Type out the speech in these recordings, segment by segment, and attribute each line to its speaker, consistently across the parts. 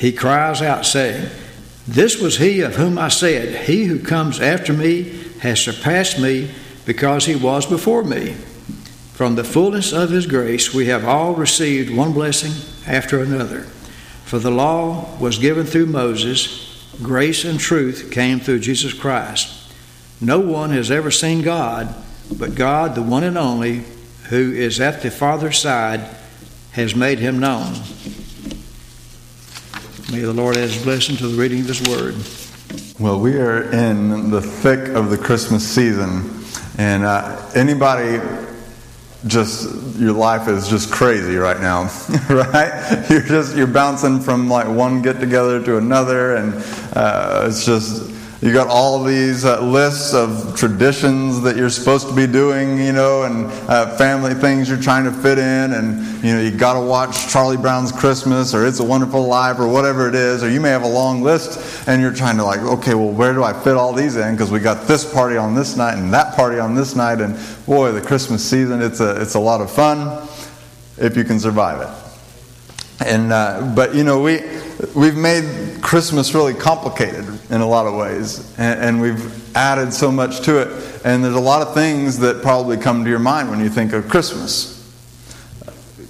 Speaker 1: He cries out, saying, This was he of whom I said, He who comes after me has surpassed me, because he was before me. From the fullness of his grace, we have all received one blessing after another. For the law was given through Moses, grace and truth came through Jesus Christ. No one has ever seen God, but God, the one and only, who is at the Father's side, has made him known. May the Lord add his blessing to the reading of his word.
Speaker 2: Well, we are in the thick of the Christmas season, and uh, anybody just your life is just crazy right now right you're just you're bouncing from like one get together to another and uh, it's just you got all these uh, lists of traditions that you're supposed to be doing, you know, and uh, family things you're trying to fit in, and you know you got to watch Charlie Brown's Christmas or It's a Wonderful Life or whatever it is, or you may have a long list and you're trying to like, okay, well, where do I fit all these in? Because we got this party on this night and that party on this night, and boy, the Christmas season it's a it's a lot of fun if you can survive it. And uh, but you know we we've made Christmas really complicated in a lot of ways, and, and, we've added so much to it. And there's a lot of things that probably come to your mind when you think of Christmas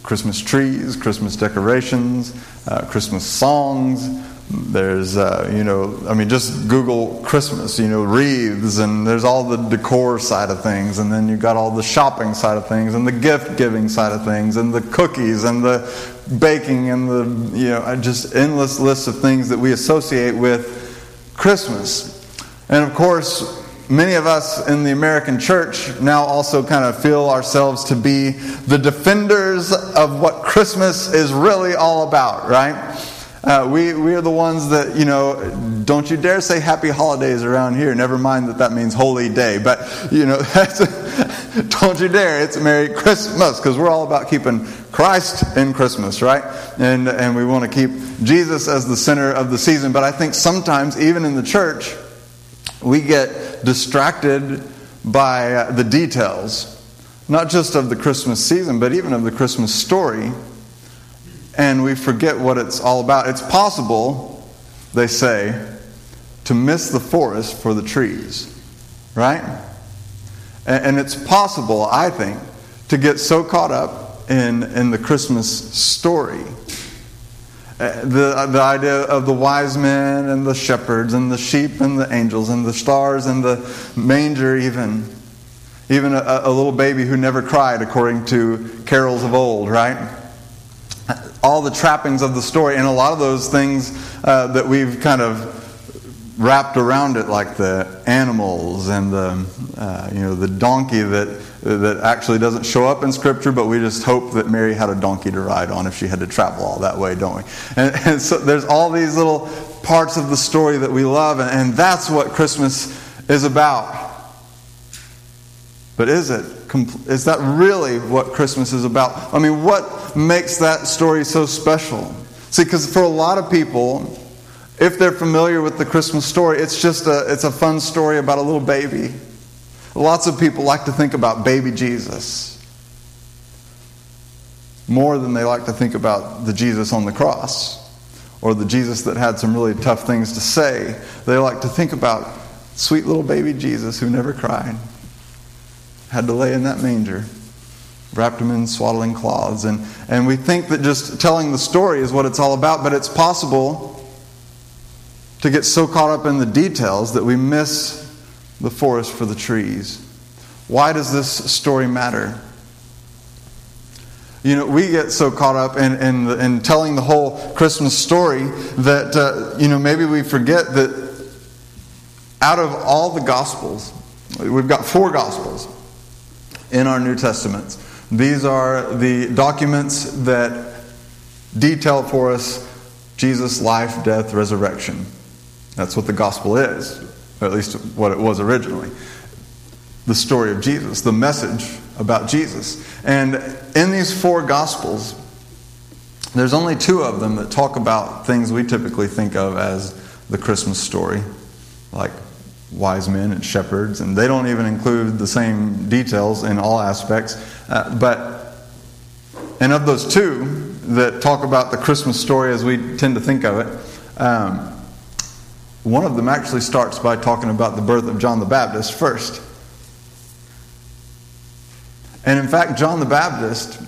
Speaker 2: Christmas trees, Christmas decorations, uh, Christmas songs. There's, uh, you know, I mean, just Google Christmas, you know, wreaths, and there's all the decor side of things, and then you've got all the shopping side of things, and the gift giving side of things, and the cookies, and the baking, and the, you know, just endless lists of things that we associate with Christmas. And of course, many of us in the American church now also kind of feel ourselves to be the defenders of what Christmas is really all about, right? Uh, we, we are the ones that, you know, don't you dare say happy holidays around here. Never mind that that means holy day. But, you know, don't you dare. It's Merry Christmas because we're all about keeping Christ in Christmas, right? And, and we want to keep Jesus as the center of the season. But I think sometimes, even in the church, we get distracted by uh, the details, not just of the Christmas season, but even of the Christmas story and we forget what it's all about. It's possible, they say, to miss the forest for the trees, right? And it's possible, I think, to get so caught up in, in the Christmas story. Uh, the, the idea of the wise men and the shepherds and the sheep and the angels and the stars and the manger, even. Even a, a little baby who never cried, according to carols of old, right? All the trappings of the story, and a lot of those things uh, that we've kind of wrapped around it, like the animals and the uh, you know the donkey that that actually doesn't show up in Scripture, but we just hope that Mary had a donkey to ride on if she had to travel all that way, don't we? And, and so there's all these little parts of the story that we love, and, and that's what Christmas is about. But is it? Is that really what Christmas is about? I mean, what makes that story so special? See, because for a lot of people, If they're familiar with the Christmas story, it's just a, it's a fun story about a little baby. Lots of people like to think about baby Jesus more than they like to think about the Jesus on the cross or the Jesus that had some really tough things to say. They like to think about sweet little baby Jesus who never cried, had to lay in that manger, wrapped him in swaddling cloths. And, and we think that just telling the story is what it's all about, but it's possible to get so caught up in the details that we miss the forest for the trees. Why does this story matter? You know, we get so caught up in, in, in telling the whole Christmas story that, uh, you know, maybe we forget that out of all the Gospels, we've got four Gospels in our New Testaments. These are the documents that detail for us Jesus' life, death, resurrection. That's what the gospel is, or at least what it was originally. The story of Jesus, the message about Jesus. And in these four gospels, there's only two of them that talk about things we typically think of as the Christmas story, like wise men and shepherds, and they don't even include the same details in all aspects. Uh, but, and of those two that talk about the Christmas story as we tend to think of it, um, one of them actually starts by talking about the birth of John the Baptist first. And in fact, John the Baptist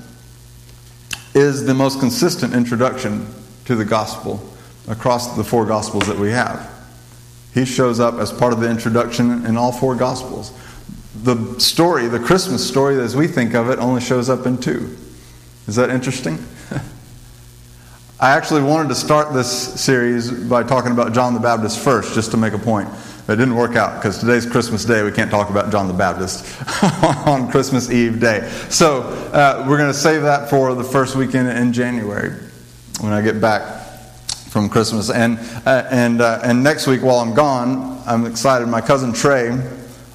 Speaker 2: is the most consistent introduction to the gospel across the four gospels that we have. He shows up as part of the introduction in all four Gospels. The story, the Christmas story as we think of it, only shows up in two. Is that interesting? I actually wanted to start this series by talking about John the Baptist first, just to make a point. It didn't work out because today's Christmas Day. We can't talk about John the Baptist on Christmas Eve day. So uh, we're going to save that for the first weekend in January when I get back from Christmas. And, uh, and, uh, and next week, while I'm gone, I'm excited. My cousin Trey,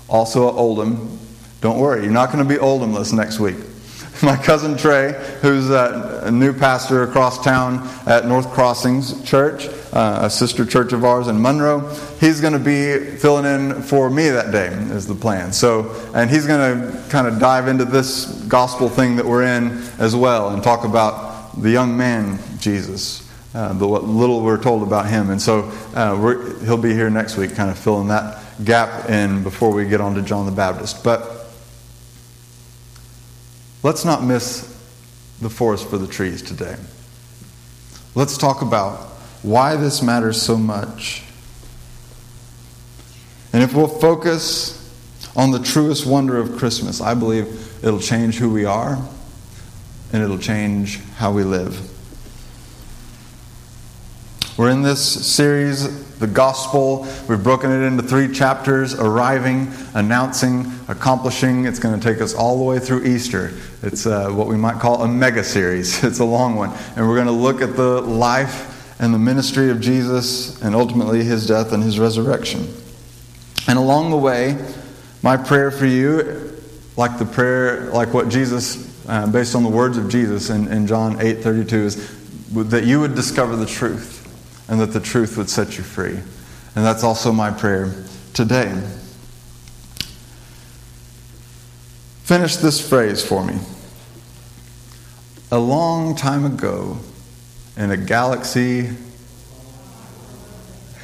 Speaker 2: also at Oldham, don't worry, you're not going to be Oldhamless next week. My cousin Trey, who's a new pastor across town at North Crossings Church, uh, a sister church of ours in Monroe, he's going to be filling in for me that day, is the plan. So, and he's going to kind of dive into this gospel thing that we're in as well and talk about the young man, Jesus uh, the little we're told about him. And so uh, he'll be here next week, kind of filling that gap in before we get on to John the Baptist. But let's not miss the forest for the trees today. Let's talk about why this matters so much. And if we'll focus on the truest wonder of Christmas, I believe it'll change who we are and it'll change how we live. We're in this series, the gospel. We've broken it into three chapters arriving, announcing, accomplishing. It's going to take us all the way through Easter. It's uh, what we might call a mega series. It's a long one. And we're going to look at the life and the ministry of Jesus and ultimately his death and his resurrection. And along the way, my prayer for you, like the prayer, like what Jesus, uh, based on the words of Jesus in, in John 8 32, is that you would discover the truth and that the truth would set you free. And that's also my prayer today. Finish this phrase for me. A long time ago, in a galaxy.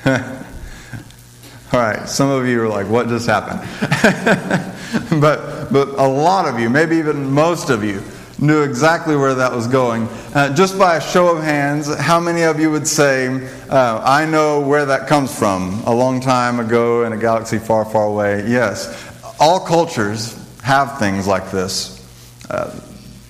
Speaker 2: All right, some of you are like, what just happened? but, but a lot of you, maybe even most of you, knew exactly where that was going. Uh, just by a show of hands, how many of you would say, uh, I know where that comes from? A long time ago in a galaxy far, far away. Yes. All cultures have things like this. Uh,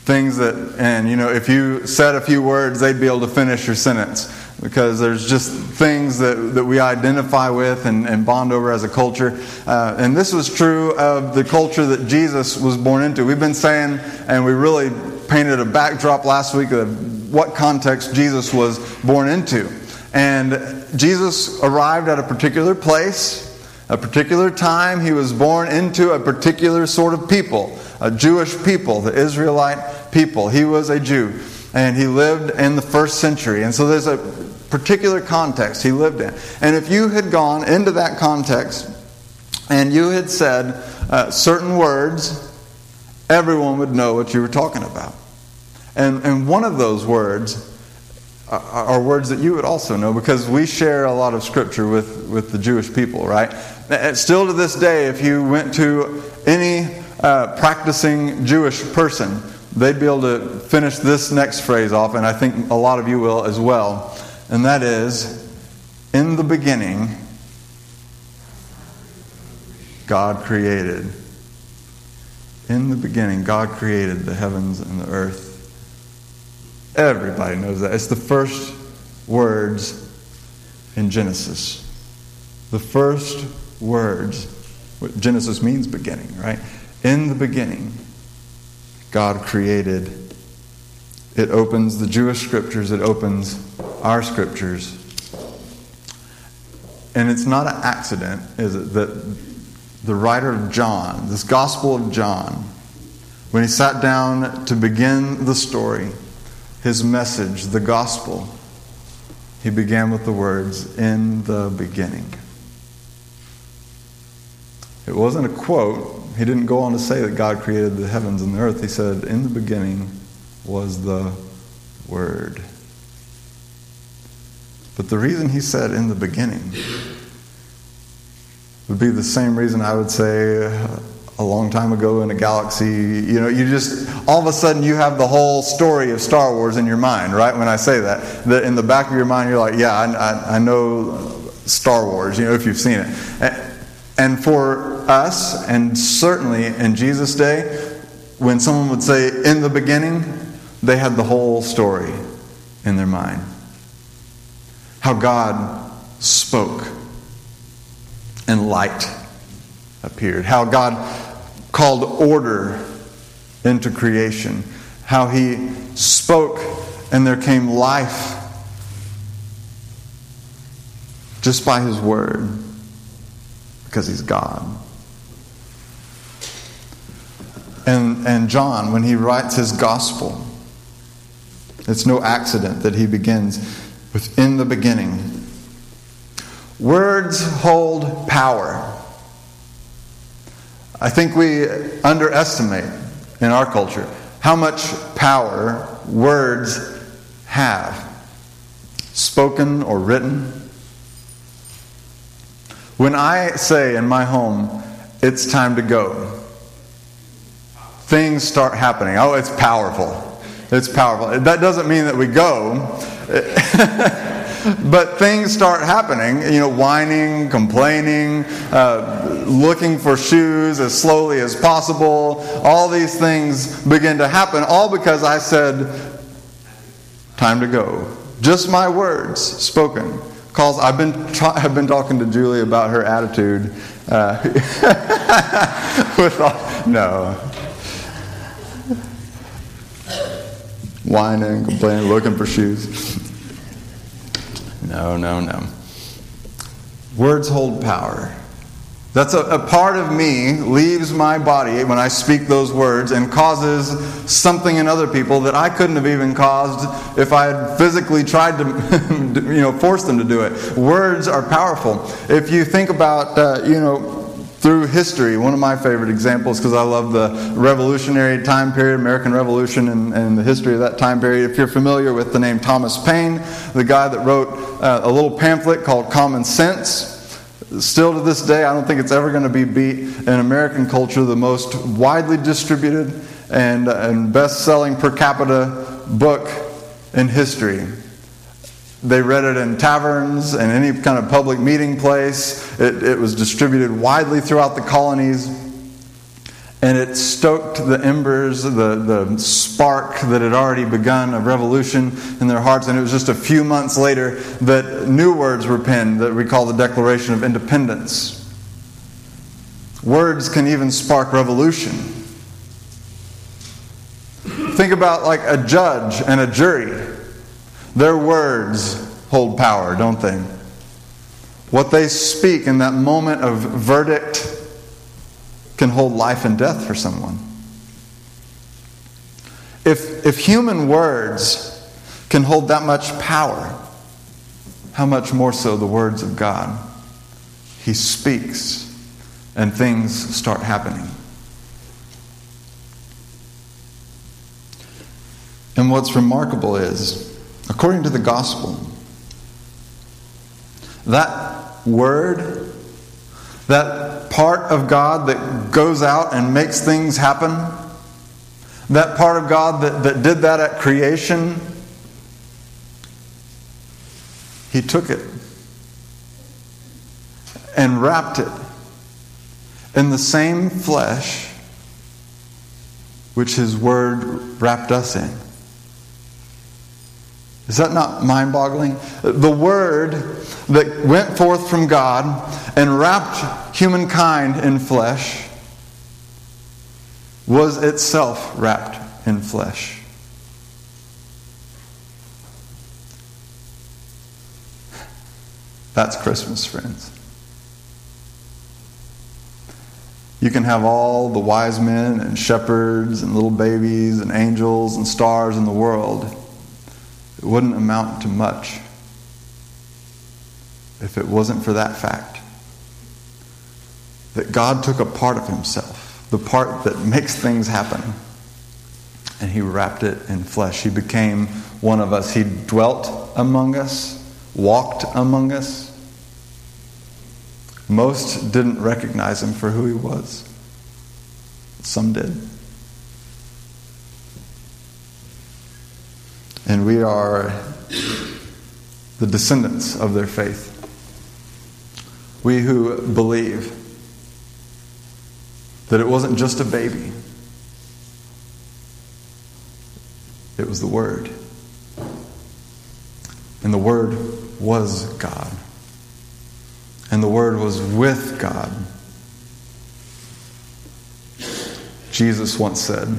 Speaker 2: things that, and you know, if you said a few words, they'd be able to finish your sentence because there's just things that, that we identify with and, and bond over as a culture. Uh, and this was true of the culture that Jesus was born into. We've been saying, and we really painted a backdrop last week of what context Jesus was born into. And Jesus arrived at a particular place, a particular time. He was born into a particular sort of people, a Jewish people, the Israelite people. He was a Jew and he lived in the first century. And so there's a particular context he lived in. And if you had gone into that context and you had said uh, certain words, everyone would know what you were talking about. And, and one of those words are, are words that you would also know because we share a lot of scripture with, with the Jewish people, right? And still to this day, if you went to any uh, practicing Jewish person, they'd be able to finish this next phrase off, and I think a lot of you will as well. And that is, in the beginning, God created. In the beginning, God created the heavens and the earth. Everybody knows that. It's the first words in Genesis. The first words. Genesis means beginning, right? In the beginning, God created. It opens the Jewish scriptures, it opens our scriptures. And it's not an accident, is it, that the writer of John, this Gospel of John, when he sat down to begin the story, his message, the gospel, he began with the words, In the beginning. It wasn't a quote. He didn't go on to say that God created the heavens and the earth. He said, In the beginning was the Word. But the reason he said in the beginning would be the same reason I would say a long time ago in a galaxy. You know, you just, all of a sudden, you have the whole story of Star Wars in your mind, right? When I say that, that in the back of your mind, you're like, yeah, I, I, I know Star Wars, you know, if you've seen it. And for us, and certainly in Jesus' day, when someone would say, in the beginning, they had the whole story in their mind. How God spoke and light appeared. How God called order into creation. How He spoke and there came life just by His word because He's God. And, and John, when he writes his gospel, it's no accident that he begins with in the beginning. Words hold power. I think we underestimate in our culture how much power words have, spoken or written. When I say in my home, it's time to go, things start happening. Oh, it's powerful. It's powerful. That doesn't mean that we go. but things start happening, you know, whining, complaining, uh, looking for shoes as slowly as possible. All these things begin to happen, all because I said, time to go. Just my words spoken. Calls. I've been tra- I've been talking to Julie about her attitude. Uh, all, no, whining, complaining, looking for shoes. No, no, no. Words hold power. That's a, a, part of me leaves my body when I speak those words and causes something in other people that I couldn't have even caused if I had physically tried to, you know, force them to do it. Words are powerful. If you think about, uh, you know, through history. One of my favorite examples, because I love the revolutionary time period, American Revolution, and, and, the history of that time period. If you're familiar with the name Thomas Paine, the guy that wrote uh, a little pamphlet called Common Sense. Still to this day, I don't think it's ever going to be beat in American culture, the most widely distributed and, and best selling per capita book in history. They read it in taverns and any kind of public meeting place. It, it was distributed widely throughout the colonies. And it stoked the embers, the, the spark that had already begun a revolution in their hearts. And it was just a few months later that new words were penned that we call the Declaration of Independence. Words can even spark revolution. Think about like a judge and a jury. Their words hold power, don't they? What they speak in that moment of verdict can hold life and death for someone. If, if human words can hold that much power, how much more so the words of God? He speaks, and things start happening. And what's remarkable is, according to the gospel, that word, that part of God that goes out and makes things happen, that part of God that, that did that at creation, He took it and wrapped it in the same flesh which His Word wrapped us in. Is that not mind boggling? The Word that went forth from God and wrapped humankind in flesh was itself wrapped in flesh. That's Christmas, friends. You can have all the wise men and shepherds and little babies and angels and stars in the world. It wouldn't amount to much if it wasn't for that fact that God took a part of Himself, the part that makes things happen, and He wrapped it in flesh. He became one of us. He dwelt among us, walked among us. Most didn't recognize Him for who He was, some did. And we are the descendants of their faith. We who believe that it wasn't just a baby, it was the Word. And the Word was God. And the Word was with God. Jesus once said,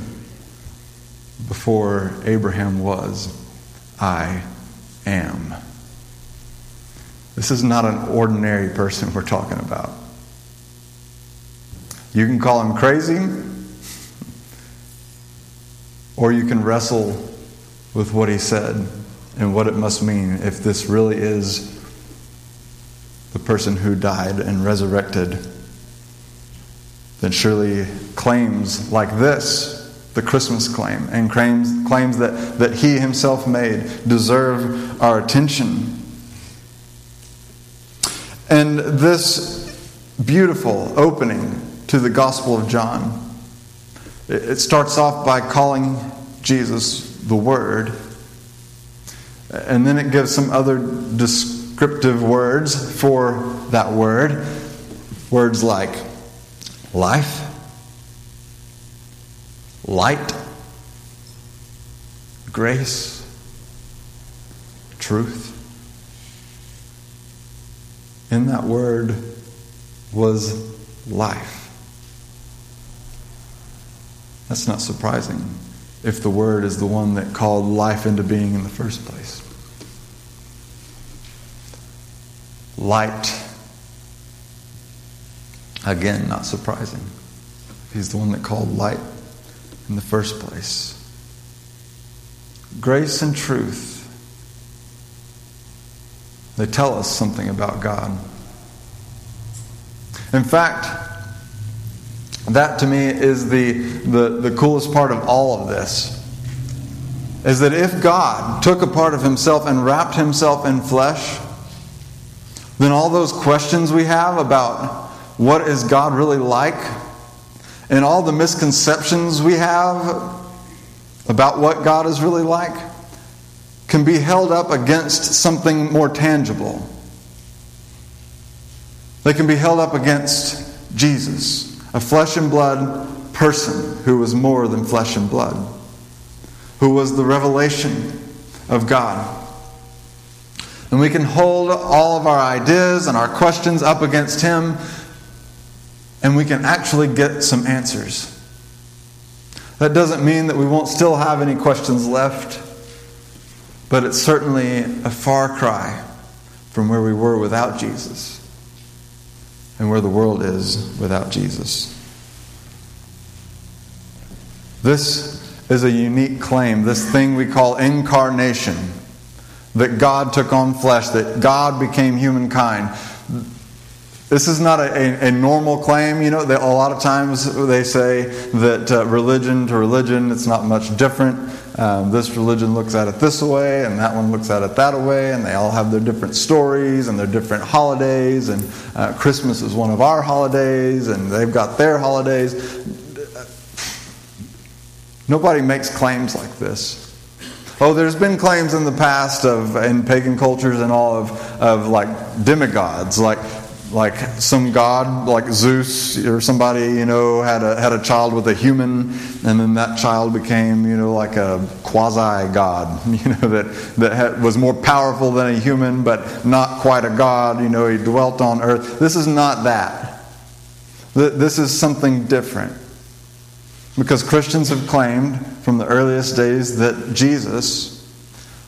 Speaker 2: Before Abraham was, I am. This is not an ordinary person we're talking about. You can call him crazy, or you can wrestle with what he said and what it must mean if this really is the person who died and resurrected. Then surely claims like this, the Christmas claim, and claims, claims that, that he himself made, deserve our attention. And this beautiful opening to the Gospel of John, it starts off by calling Jesus the Word, and then it gives some other descriptive words for that word. Words like life, light, grace, truth. In that word was life. That's not surprising if the Word is the one that called life into being in the first place. Light. Again, not surprising. He's the one that called light in the first place. Grace and truth. They tell us something about God. In fact, that to me is the, the, the coolest part of all of this. Is that if God took a part of himself and wrapped himself in flesh, then all those questions we have about what is God really like, and all the misconceptions we have about what God is really like, can be held up against something more tangible. They can be held up against Jesus a flesh and blood person who was more than flesh and blood, who was the revelation of God. And we can hold all of our ideas and our questions up against Him, and we can actually get some answers. That doesn't mean that we won't still have any questions left, but it's certainly a far cry from where we were without Jesus and where the world is without Jesus. This is a unique claim, this thing we call incarnation. that God took on flesh, that God became humankind. This is not a, a, a normal claim. You know, they, a lot of times they say that uh, religion to religion, it's not much different. Um, this religion looks at it this way, and that one looks at it that way, and they all have their different stories and their different holidays. And uh, Christmas is one of our holidays, and they've got their holidays. Nobody makes claims like this. Oh, there's been claims in the past of in pagan cultures and all of, of like demigods, like like some god like Zeus or somebody you know had a had a child with a human and then that child became you know like a quasi god you know that that had, was more powerful than a human but not quite a god you know he dwelt on earth. This is not that. This is something different. Because Christians have claimed from the earliest days that Jesus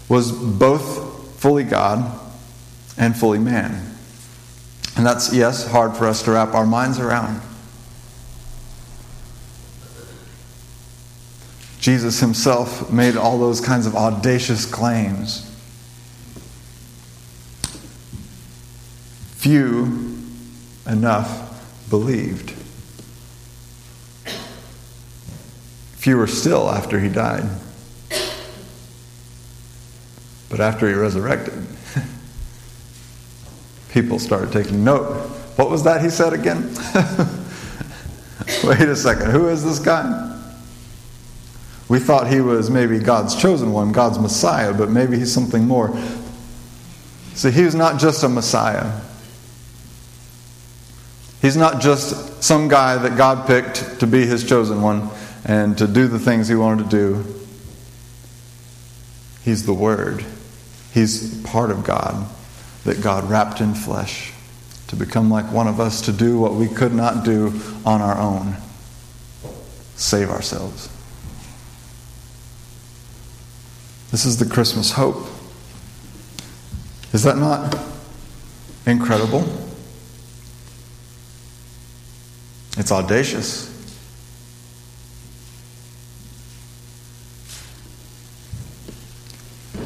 Speaker 2: was both fully God and fully man and that's, yes, hard for us to wrap our minds around. Jesus himself made all those kinds of audacious claims. Few enough believed. Fewer still after he died. But after he resurrected, people started taking note. What was that he said again? Wait a second, who is this guy? We thought he was maybe God's chosen one, God's Messiah, but maybe he's something more. See, he's not just a Messiah. He's not just some guy that God picked to be his chosen one and to do the things he wanted to do. He's the Word, he's part of God that God wrapped in flesh to become like one of us, to do what we could not do on our own save ourselves. This is the Christmas hope. Is that not incredible? It's audacious.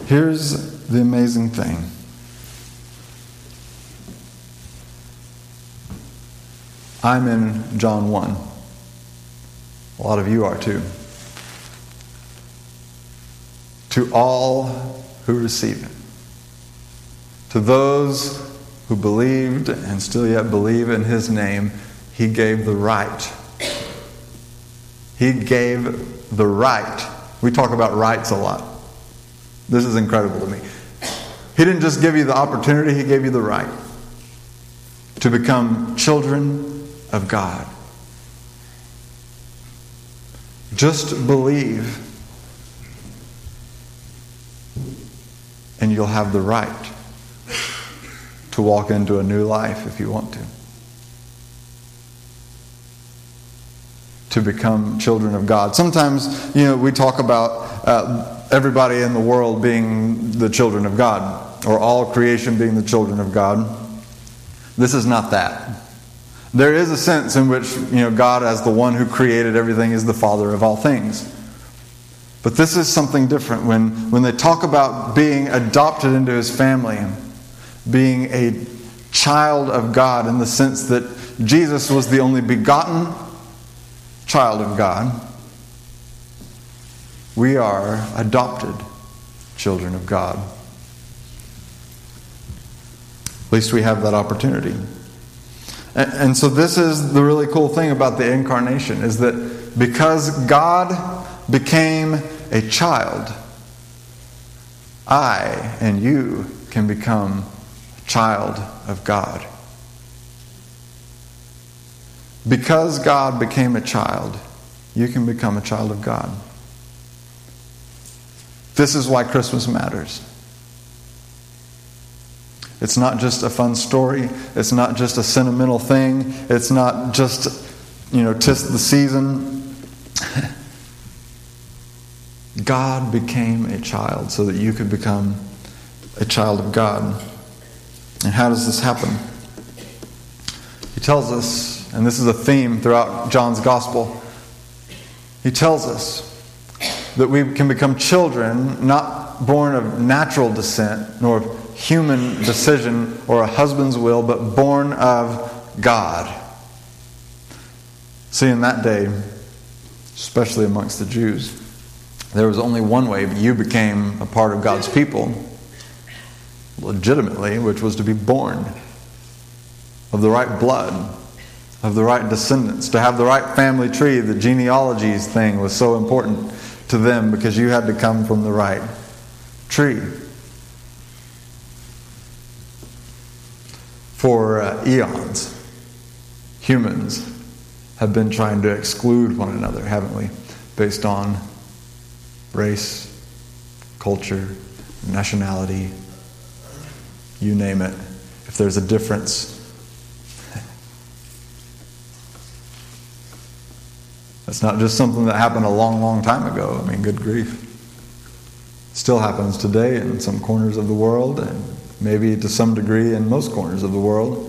Speaker 2: Here's the amazing thing I'm in John 1. A lot of you are too. To all who receive it, to those who believed and still yet believe in his name, he gave the right. He gave the right. We talk about rights a lot. This is incredible to me. He didn't just give you the opportunity, he gave you the right to become children of God. Just believe, and you'll have the right to walk into a new life if you want to. To become children of God. Sometimes, you know, we talk about uh, everybody in the world being the children of God, or all creation being the children of God. This is not that. There is a sense in which you know, God, as the one who created everything, is the Father of all things. But this is something different. When, when they talk about being adopted into his family, being a child of God, in the sense that Jesus was the only begotten child of God, we are adopted children of God. At least we have that opportunity. And, and so this is the really cool thing about the incarnation is that because God became a child, I and you can become a child of God. Because God became a child, you can become a child of God. This is why Christmas matters. It's not just a fun story. It's not just a sentimental thing. It's not just, you know, tis the season. God became a child so that you could become a child of God. And how does this happen? He tells us, and this is a theme throughout John's gospel, he tells us that we can become children not born of natural descent, nor of human decision or a husband's will, but born of God. See, in that day, especially amongst the Jews, there was only one way you became a part of God's people legitimately, which was to be born of the right blood, of the right descendants, to have the right family tree. The genealogies thing was so important to them because you had to come from the right tree. For uh, eons, humans have been trying to exclude one another, haven't we? Based on race, culture, nationality, you name it. If there's a difference, that's not just something that happened a long, long time ago. I mean, good grief. It still happens today in some corners of the world, and maybe to some degree in most corners of the world.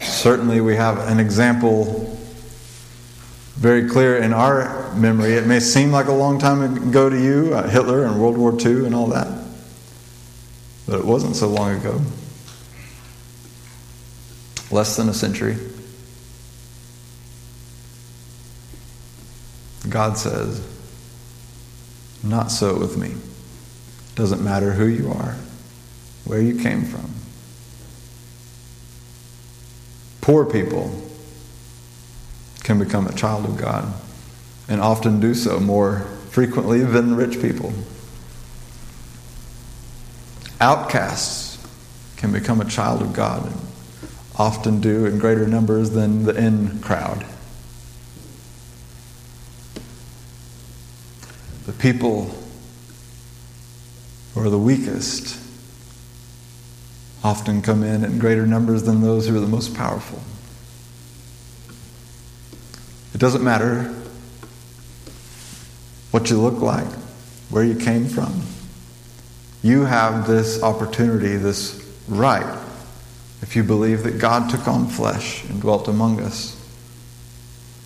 Speaker 2: Certainly, we have an example very clear in our memory. It may seem like a long time ago to you, uh, Hitler and World War II and all that, but it wasn't so long ago. Less than a century. God says, Not so with me. Doesn't matter who you are, where you came from. Poor people can become a child of God and often do so more frequently than rich people. Outcasts can become a child of God and often do in greater numbers than the in crowd. The people are the weakest often come in in greater numbers than those who are the most powerful. It doesn't matter what you look like, where you came from. You have this opportunity, this right, if you believe that God took on flesh and dwelt among us,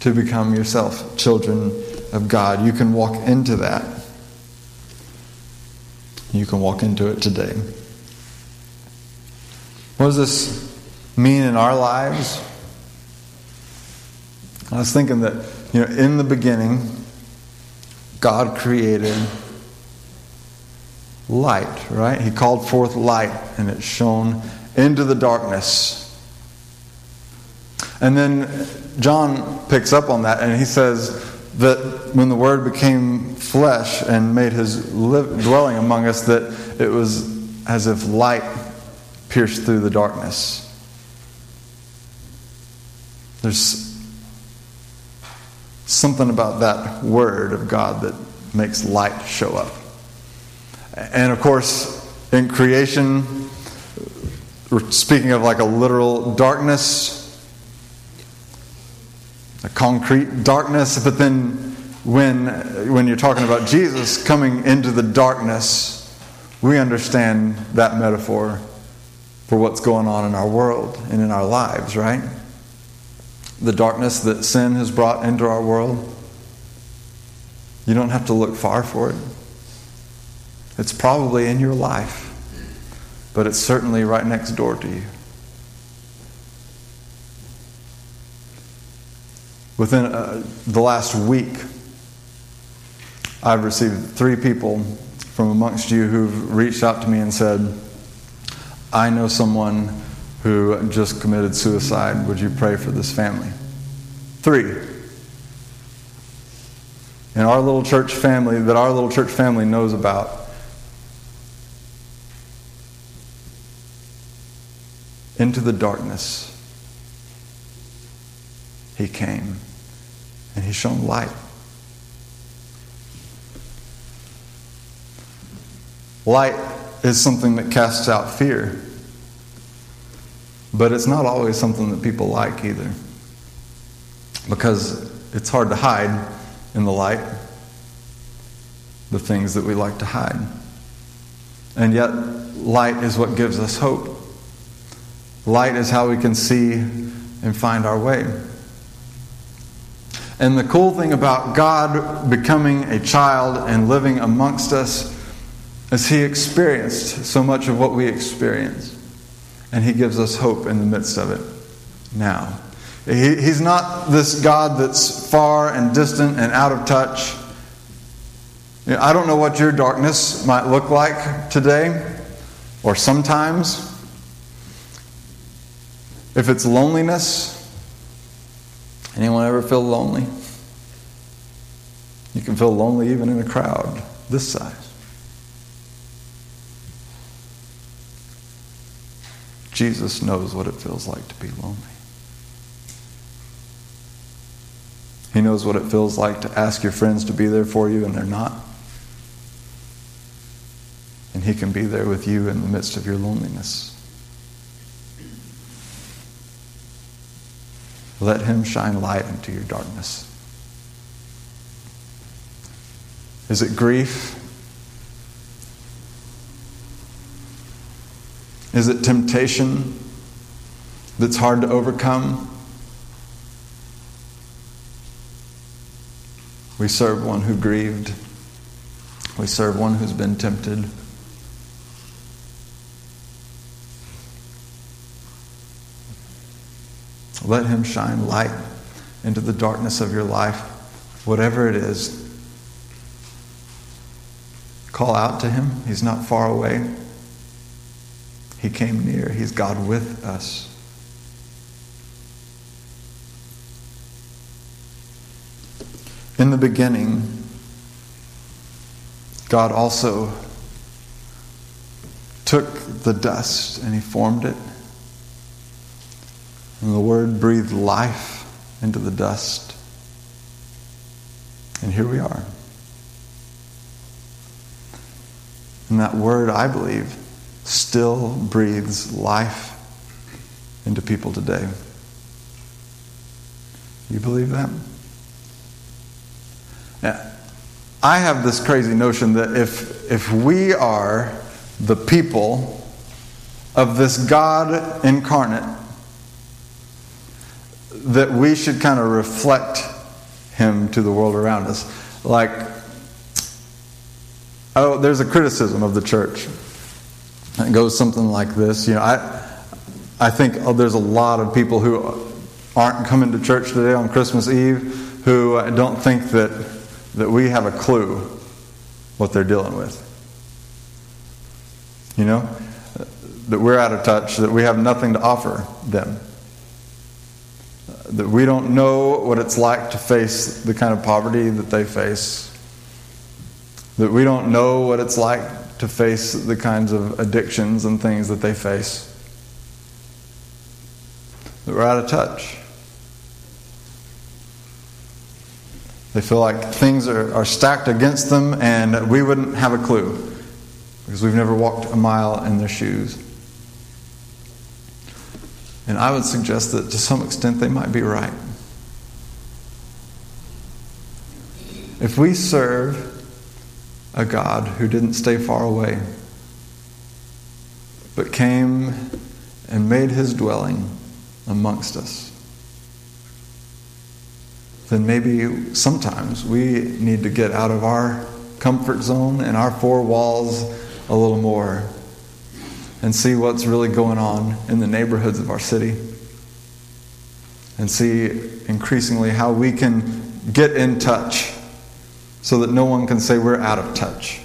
Speaker 2: to become yourself children of God. You can walk into that. You can walk into it today. What does this mean in our lives? I was thinking that, you know, in the beginning, God created light, right? He called forth light and it shone into the darkness. And then John picks up on that and he says that when the Word became flesh and made his dwelling among us, that it was as if light pierced through the darkness. There's something about that word of God that makes light show up. And of course, in creation, we're speaking of like a literal darkness, a concrete darkness, but then when, when you're talking about Jesus coming into the darkness, we understand that metaphor for what's going on in our world and in our lives, right? the darkness that sin has brought into our world, you don't have to look far for it. It's probably in your life, but it's certainly right next door to you. Within uh, the last week, I've received three people from amongst you who've reached out to me and said, I know someone who just committed suicide. Would you pray for this family? Three. In our little church family, that our little church family knows about. Into the darkness, he came and he shone light. Light is something that casts out fear. But it's not always something that people like either. Because it's hard to hide in the light the things that we like to hide. And yet, light is what gives us hope. Light is how we can see and find our way. And the cool thing about God becoming a child and living amongst us is He experienced so much of what we experience. And He gives us hope in the midst of it now. He, he's not this God that's far and distant and out of touch. You know, I don't know what your darkness might look like today or sometimes. If it's loneliness, anyone ever feel lonely? You can feel lonely even in a crowd this size. Jesus knows what it feels like to be lonely. He knows what it feels like to ask your friends to be there for you and they're not. And He can be there with you in the midst of your loneliness. Let Him shine light into your darkness. Is it grief? Is it temptation that's hard to overcome? We serve one who grieved. We serve one who's been tempted. Let him shine light into the darkness of your life, whatever it is. Call out to him. He's not far away. He came near. He's God with us. In the beginning, God also took the dust and he formed it. And the Word breathed life into the dust. And here we are. And that Word, I believe, still breathes life into people today. You believe that? Now, I have this crazy notion that if, if we are the people of this God incarnate, that we should kind of reflect him to the world around us. Like, oh, there's a criticism of the church. It goes something like this. You know, I, I think oh, there's a lot of people who aren't coming to church today on Christmas Eve who uh, don't think that that we have a clue what they're dealing with. You know? That we're out of touch, that we have nothing to offer them. That we don't know what it's like to face the kind of poverty that they face. That we don't know what it's like to face the kinds of addictions and things that they face. That we're out of touch. They feel like things are, are stacked against them and we wouldn't have a clue because we've never walked a mile in their shoes. And I would suggest that to some extent they might be right. If we serve a God who didn't stay far away, but came and made his dwelling amongst us, then maybe sometimes we need to get out of our comfort zone and our four walls a little more and see what's really going on in the neighborhoods of our city and see increasingly how we can get in touch so that no one can say we're out of touch.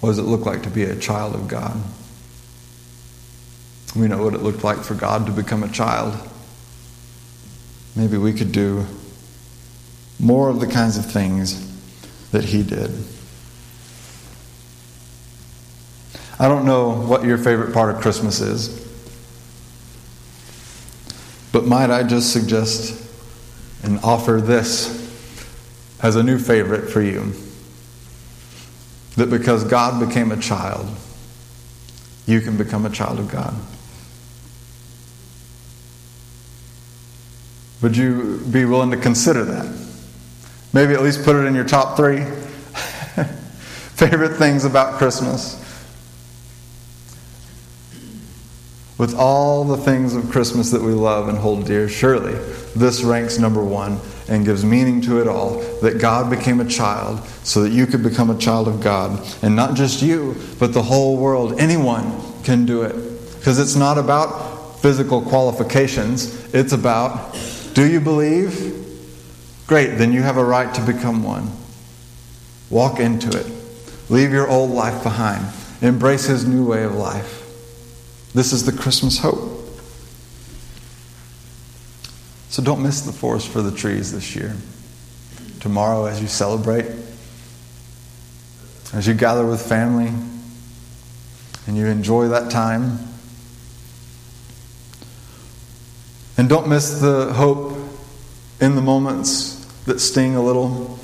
Speaker 2: What does it look like to be a child of God? We know what it looked like for God to become a child. Maybe we could do more of the kinds of things that He did. I don't know what your favorite part of Christmas is, but might I just suggest and offer this as a new favorite for you? That because God became a child, you can become a child of God. Would you be willing to consider that? Maybe at least put it in your top three favorite things about Christmas. With all the things of Christmas that we love and hold dear, surely this ranks number one and gives meaning to it all that God became a child so that you could become a child of God. And not just you, but the whole world. Anyone can do it. Because it's not about physical qualifications, it's about do you believe? Great, then you have a right to become one. Walk into it. Leave your old life behind. Embrace his new way of life. This is the Christmas hope. So don't miss the forest for the trees this year. Tomorrow, as you celebrate, as you gather with family, and you enjoy that time. And don't miss the hope in the moments that sting a little,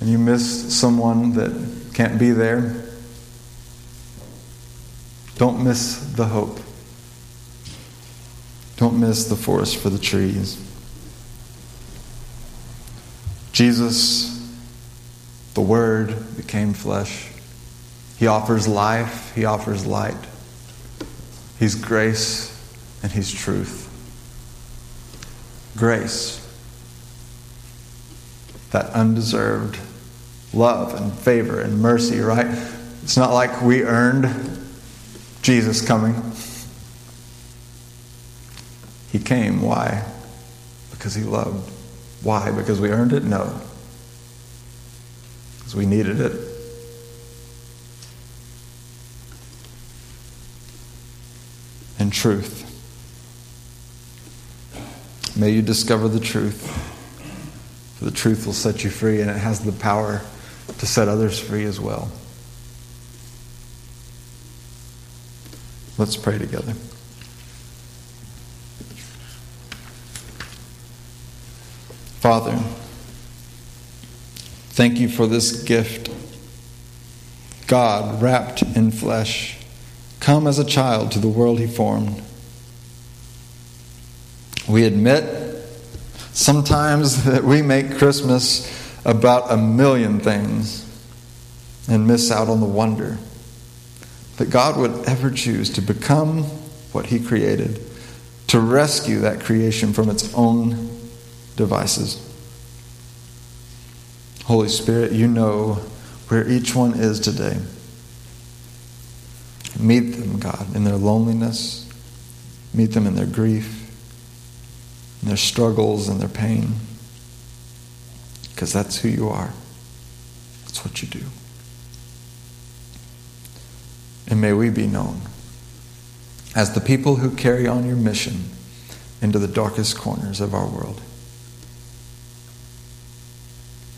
Speaker 2: and you miss someone that can't be there. Don't miss the hope. Don't miss the forest for the trees. Jesus, the Word, became flesh. He offers life, He offers light. He's grace and He's truth. Grace, that undeserved love and favor and mercy, right? It's not like we earned Jesus coming. He came. Why? Because he loved. Why? Because we earned it? No. Because we needed it. And truth. May you discover the truth. For the truth will set you free, and it has the power to set others free as well. Let's pray together. Father, thank you for this gift. God, wrapped in flesh, come as a child to the world he formed. We admit sometimes that we make Christmas about a million things and miss out on the wonder that God would ever choose to become what he created, to rescue that creation from its own devices. Holy Spirit, you know where each one is today. Meet them, God, in their loneliness. Meet them in their grief, in their struggles, and their pain. Because that's who you are. That's what you do. And may we be known as the people who carry on your mission into the darkest corners of our world.